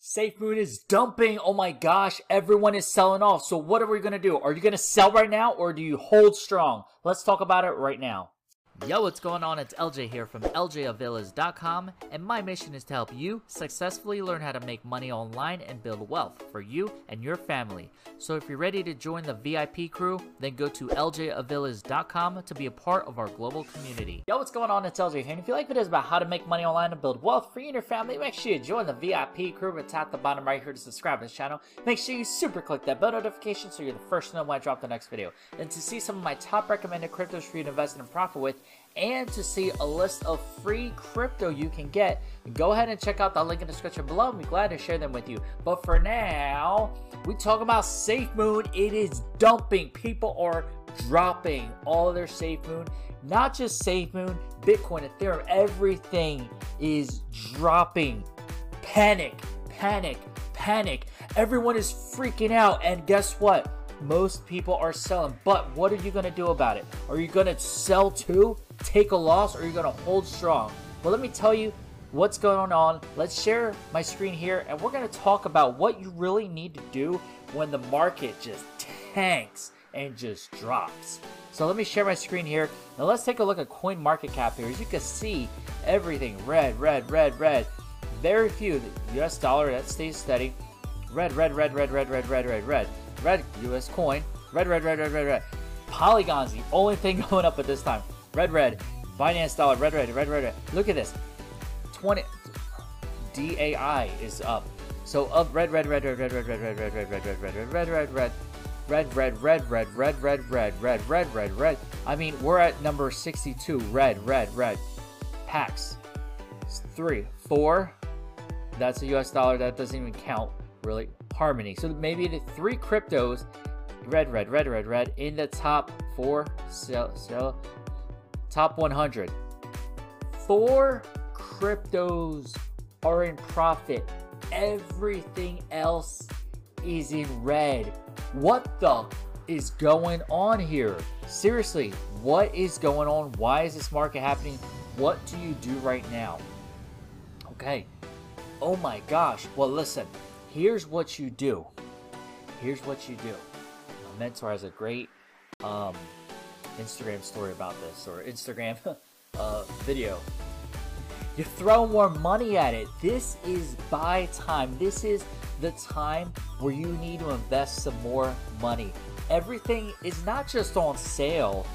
Safe Moon is dumping. Oh my gosh, everyone is selling off. So what are we going to do? Are you going to sell right now or do you hold strong? Let's talk about it right now. Yo, what's going on? It's LJ here from LJAviles.com, and my mission is to help you successfully learn how to make money online and build wealth for you and your family. So if you're ready to join the VIP crew, then go to LJAviles.com to be a part of our global community. Yo, what's going on? It's LJ here, and if you like videos about how to make money online and build wealth for you and your family, make sure you join the VIP crew and tap the bottom right here to subscribe to this channel. Make sure you super click that bell notification so you're the first to know when I drop the next video. And to see some of my top recommended cryptos for you to invest in and profit with, and to see a list of free crypto you can get, go ahead and check out the link in the description below. I'm glad to share them with you. But for now, we talk about SafeMoon. It is dumping. People are dropping all their SafeMoon. Not just SafeMoon, Bitcoin, Ethereum, everything is dropping. Panic, panic, panic. Everyone is freaking out. And guess what? Most people are selling. But what are you going to do about it? Are you going to sell too? Take a loss or you're going to hold strong. Well, let me tell you what's going on. Let's share my screen here and we're going to talk about what you really need to do when the market just tanks and just drops. So let me share my screen here. Now let's take a look at coin market cap here. As you can see, everything red, red, red, red. Very few. The US dollar that stays steady. Red, red, red, red, red, red, red, red, red. Red US coin. Red, red, red, red, red, red. Polygon's the only thing going up at this time. Red, red. Binance dollar. Red, red, red, red, red. Look at this. 20. DAI is up. So up red, red, red, red, red, red, red, red, red, red, red, red, red, red, red, red, red. Red, red, red, red, red, red, red, red, red, red. I mean, we're at number 62. Red, red, red. Pax. Three. Four. That's a US dollar. That doesn't even count, really. Harmony. So maybe the three cryptos, red, red, red, red, red, in the top four. Sell, sell. Top 100. Four cryptos are in profit. Everything else is in red. What the is going on here? Seriously, what is going on? Why is this market happening? What do you do right now? Okay. Oh my gosh. Well, listen, here's what you do. Here's what you do. My mentor has a great um, Instagram story about this or Instagram uh, video. You throw more money at it. This is buy time. This is the time where you need to invest some more money. Everything is not just on sale,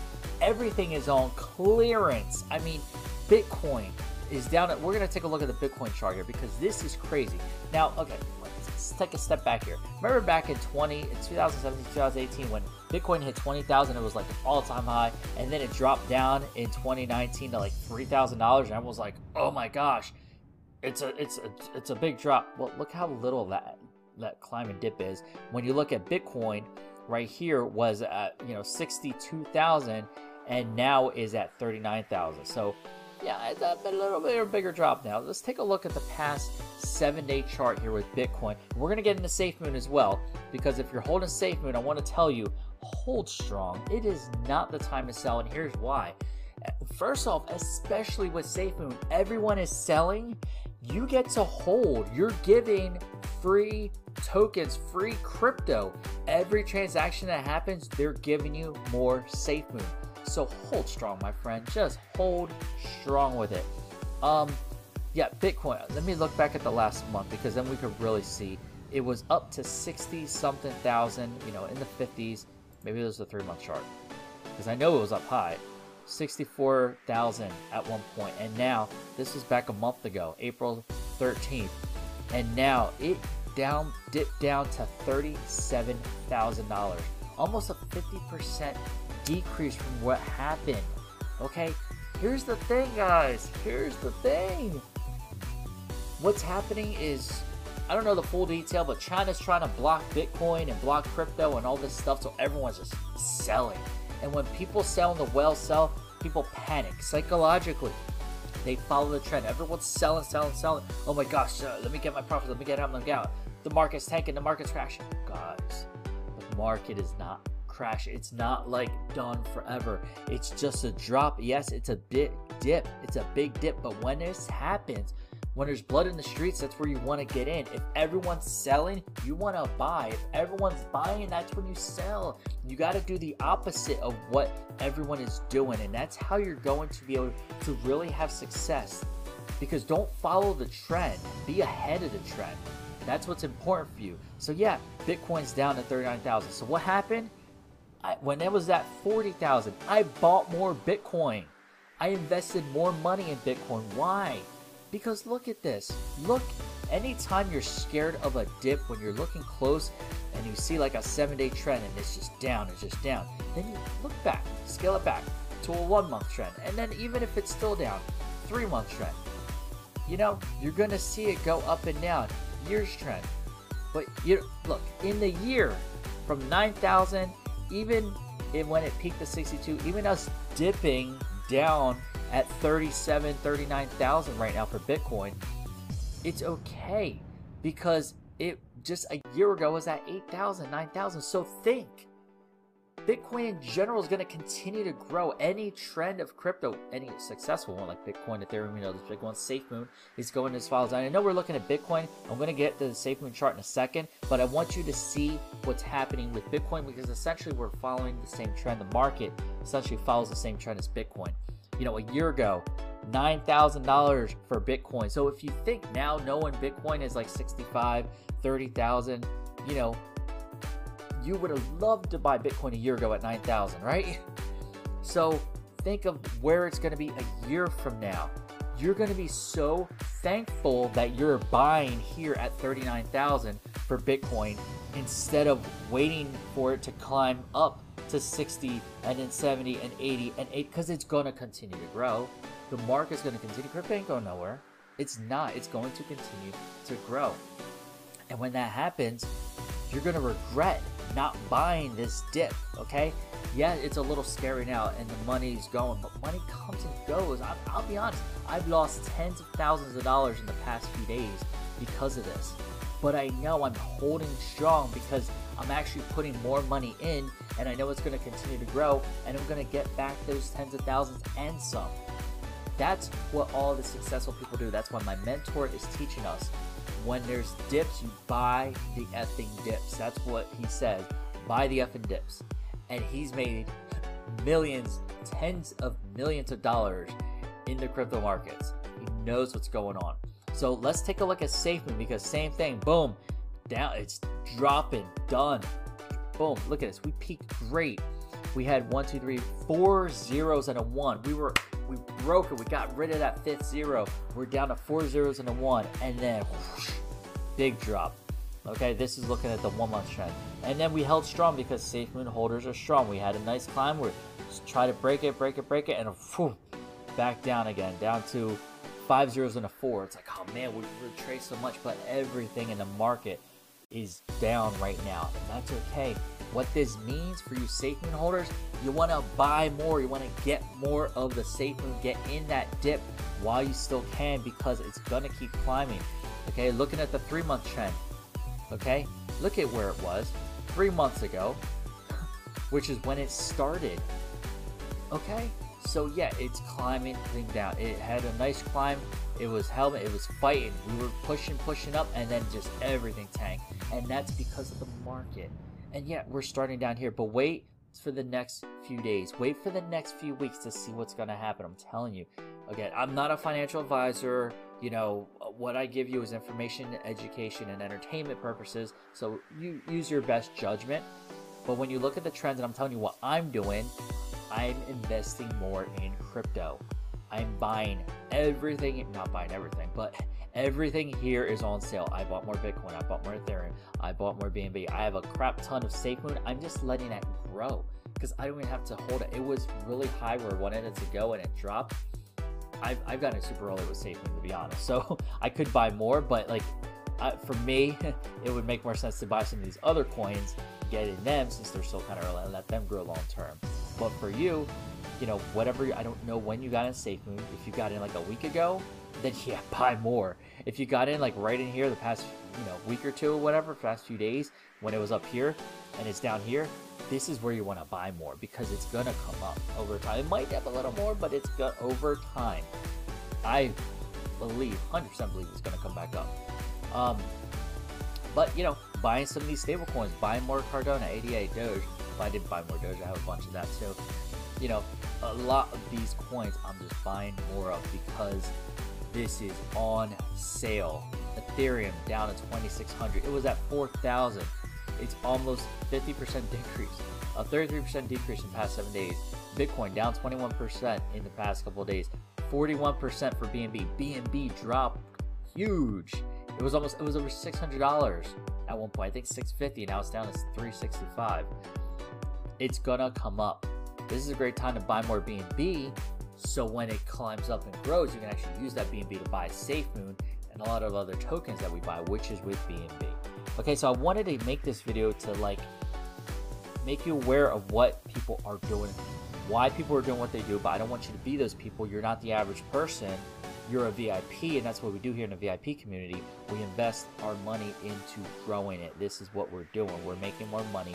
everything is on clearance. I mean, Bitcoin is down at, we're going to take a look at the Bitcoin chart here because this is crazy. Now, okay, let's take a step back here. Remember back in 20, in 2017, 2018 when Bitcoin hit 20,000, it was like all-time high, and then it dropped down in 2019 to like $3,000, and I was like, oh my gosh, it's a it's a it's a big drop. Well, look how little that that climb and dip is. When you look at Bitcoin, right here was at you know 62,000, and now is at 39,000. So yeah, it's a little bit of a bigger drop now. Let's take a look at the past seven day chart here with Bitcoin. We're going to get into SafeMoon as well, because if you're holding SafeMoon, I want to tell you, hold strong. It is not the time to sell, and here's why. First off, especially with SafeMoon, everyone is selling. You get to hold. You're giving free tokens, free crypto. Every transaction that happens, they're giving you more SafeMoon. So hold strong, my friend. Just hold strong with it. Um, yeah, Bitcoin. Let me look back at the last month because then we could really see it was up to 60 something thousand, you know, in the 50s. Maybe it was a three month chart because I know it was up high. 64,000 at one point, and now this was back a month ago, April 13th, and now it down dipped down to $37,000, almost a 50% decrease from what happened. Okay, here's the thing, guys. Here's the thing. What's happening is, I don't know the full detail, but China's trying to block Bitcoin and block crypto and all this stuff, so everyone's just selling. And when people sell and the whales sell, people panic psychologically. They follow the trend. Everyone's selling, selling, selling. Oh my gosh, uh, let me get my profit. Let me get out, let me get out. The market's tanking. The market's crashing. Guys, the market is not crash. It's not like done forever. It's just a drop. Yes, it's a big dip. It's a big dip. But when this happens, when there's blood in the streets, that's where you want to get in. If everyone's selling, you want to buy. If everyone's buying, that's when you sell. You got to do the opposite of what everyone is doing, and that's how you're going to be able to really have success. Because don't follow the trend, be ahead of the trend. That's what's important for you. So, yeah, Bitcoin's down to 39,000. So, what happened? I, when it was at 40,000, I bought more Bitcoin. I invested more money in Bitcoin. Why? Because look at this. Look, anytime you're scared of a dip, when you're looking close and you see like a seven day trend and it's just down, it's just down, then you look back, scale it back to a one month trend. And then even if it's still down, three month trend. You know, you're gonna see it go up and down, years trend. But you look, in the year from 9,000, even when it peaked at 62, even us dipping down at 37, 39,000 right now for Bitcoin, it's okay because it just a year ago was at 8,000, 9,000. So think Bitcoin in general is going to continue to grow. Any trend of crypto, any successful one like Bitcoin, Ethereum, you know, this big one, SafeMoon, is going as follows. I know we're looking at Bitcoin. I'm going to get to the SafeMoon chart in a second, but I want you to see what's happening with Bitcoin because essentially we're following the same trend. The market essentially follows the same trend as Bitcoin you know, a year ago, $9,000 for Bitcoin. So if you think now knowing Bitcoin is like 65, 30,000, you know, you would have loved to buy Bitcoin a year ago at 9,000, right? So think of where it's going to be a year from now. You're going to be so thankful that you're buying here at 39,000 for Bitcoin instead of waiting for it to climb up to 60 and then 70 and 80 and 8 because it's going to continue to grow. The market's going to continue. Crypto ain't going nowhere. It's not. It's going to continue to grow. And when that happens, you're going to regret not buying this dip, okay? Yeah, it's a little scary now and the money's going, but money comes and goes. I, I'll be honest, I've lost tens of thousands of dollars in the past few days because of this. But I know I'm holding strong because I'm actually putting more money in and I know it's going to continue to grow and I'm going to get back those tens of thousands and some. That's what all the successful people do. That's what my mentor is teaching us. When there's dips, you buy the effing dips. That's what he says. Buy the effing dips. And he's made millions, tens of millions of dollars in the crypto markets. He knows what's going on. So let's take a look at SafeMoon because same thing. Boom, down. It's dropping. Done. Boom. Look at this. We peaked great. We had one, two, three, four zeros and a one. We were we broke it. We got rid of that fifth zero. We're down to four zeros and a one, and then whoosh, big drop. Okay, this is looking at the one month trend. And then we held strong because SafeMoon holders are strong. We had a nice climb. We try to break it, break it, break it, and back down again, down to five zeros and a four. It's like, oh man, we retraced so much, but everything in the market is down right now, and that's okay. What this means for you SafeMoon holders, you want to buy more, you want to get more of the SafeMoon, get in that dip while you still can because it's going to keep climbing. Okay, looking at the three month trend, okay, look at where it was three months ago, which is when it started. Okay, so yeah, it's climbing down. It had a nice climb. It was helmet. It was fighting. We were pushing, pushing up, and then just everything tanked. And that's because of the market. And yet we're starting down here. But wait for the next few days. Wait for the next few weeks to see what's going to happen. I'm telling you. Again, I'm not a financial advisor. You know, what I give you is information, education, and entertainment purposes. So you use your best judgment. But when you look at the trends, and I'm telling you what I'm doing, I'm investing more in crypto. I'm buying everything, not buying everything, but everything here is on sale. I bought more Bitcoin, I bought more Ethereum, I bought more BNB. I have a crap ton of SafeMoon. I'm just letting that grow because I don't even have to hold it. It was really high where I wanted it to go and it dropped. I've, I've gotten super early with SafeMoon to be honest. So I could buy more, but like uh, for me, it would make more sense to buy some of these other coins, get in them since they're still kind of early, and let them grow long term. But for you, you know, whatever, I don't know when you got in SafeMoon. If you got in like a week ago, then yeah, buy more. If you got in like right in here the past, you know, week or two or whatever, past few days, when it was up here and it's down here, this is where you want to buy more because it's going to come up over time. It might have a little more, but it's got over time. I believe, 100% believe it's going to come back up. Um, but you know, buying some of these stable coins, buying more Cardano, ADA, Doge. If I didn't buy more Doge, I have a bunch of that too. You know, a lot of these coins I'm just buying more of because this is on sale. Ethereum down to 2600. It was at 4000. It's almost 50% decrease. A 33% decrease in past 7 days. Bitcoin down 21% in the past couple days. 41% for BNB. BNB dropped huge. It was almost it was over $600 at one point. I think 650 now it's down to 365. It's gonna come up. This is a great time to buy more BNB so when it climbs up and grows, you can actually use that BNB to buy SafeMoon and a lot of other tokens that we buy, which is with BNB. Okay, so I wanted to make this video to like make you aware of what people are doing, why people are doing what they do, but I don't want you to be those people. You're not the average person. You're a VIP, and that's what we do here in the VIP community. We invest our money into growing it. This is what we're doing. We're making more money.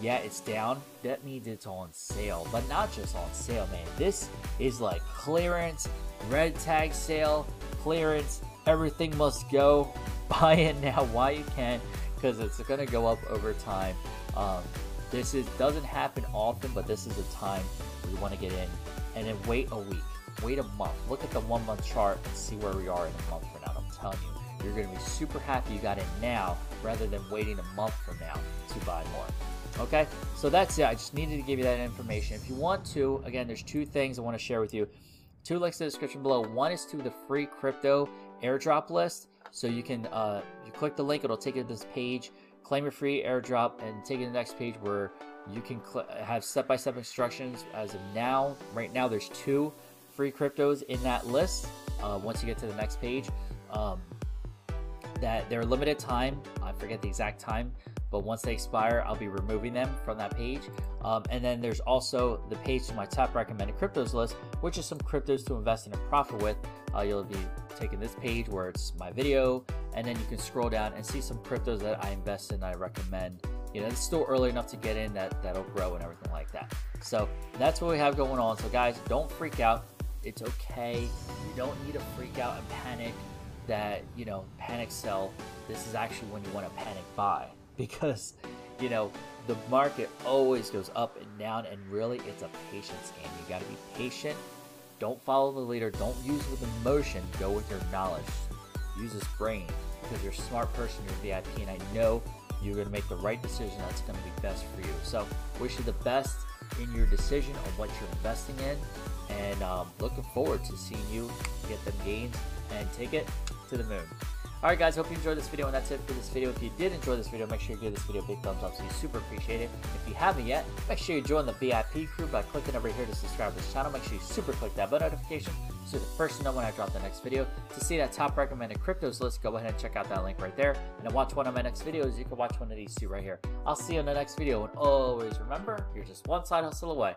Yeah, it's down. That means it's on sale, but not just on sale, man. This is like clearance, red tag sale, clearance. Everything must go. Buy it now while you can, because it's gonna go up over time. Um, this is doesn't happen often, but this is a time we want to get in, and then wait a week wait a month. Look at the one month chart and see where we are in a month from now. I'm telling you, you're going to be super happy you got in now rather than waiting a month from now to buy more. Okay, so that's it. I just needed to give you that information. If you want to, again, there's two things I want to share with you. Two links in the description below. One is to the free crypto airdrop list. So you can, uh, you click the link, it'll take you to this page, claim your free airdrop, and take you to the next page where you can have step-by-step -step instructions. As of now, right now, there's two free cryptos in that list uh, once you get to the next page. Um, that they're limited time. I forget the exact time, but once they expire, I'll be removing them from that page. Um, and then there's also the page to my top recommended cryptos list, which is some cryptos to invest in and profit with. Uh, you'll be taking this page where it's my video, and then you can scroll down and see some cryptos that I invest in. I recommend. You know, it's still early enough to get in that that'll grow and everything like that. So that's what we have going on. So guys, don't freak out. It's okay. You don't need to freak out and panic that, you know, panic sell. This is actually when you want to panic buy because, you know, the market always goes up and down and really it's a patience game. You got to be patient. Don't follow the leader. Don't use with emotion. Go with your knowledge. Use this brain because you're a smart person. You're a VIP and I know you're going to make the right decision that's going to be best for you. So wish you the best in your decision on what you're investing in and um, looking forward to seeing you get them gains and take it to the moon. Alright guys, hope you enjoyed this video and that's it for this video. If you did enjoy this video, make sure you give this video a big thumbs up so you super appreciate it. If you haven't yet, make sure you join the VIP crew by clicking over here to subscribe to this channel. Make sure you super click that bell notification so you're the first to know when I drop the next video. To see that top recommended cryptos list, go ahead and check out that link right there. And to watch one of my next videos, you can watch one of these two right here. I'll see you in the next video and always remember, you're just one side hustle away.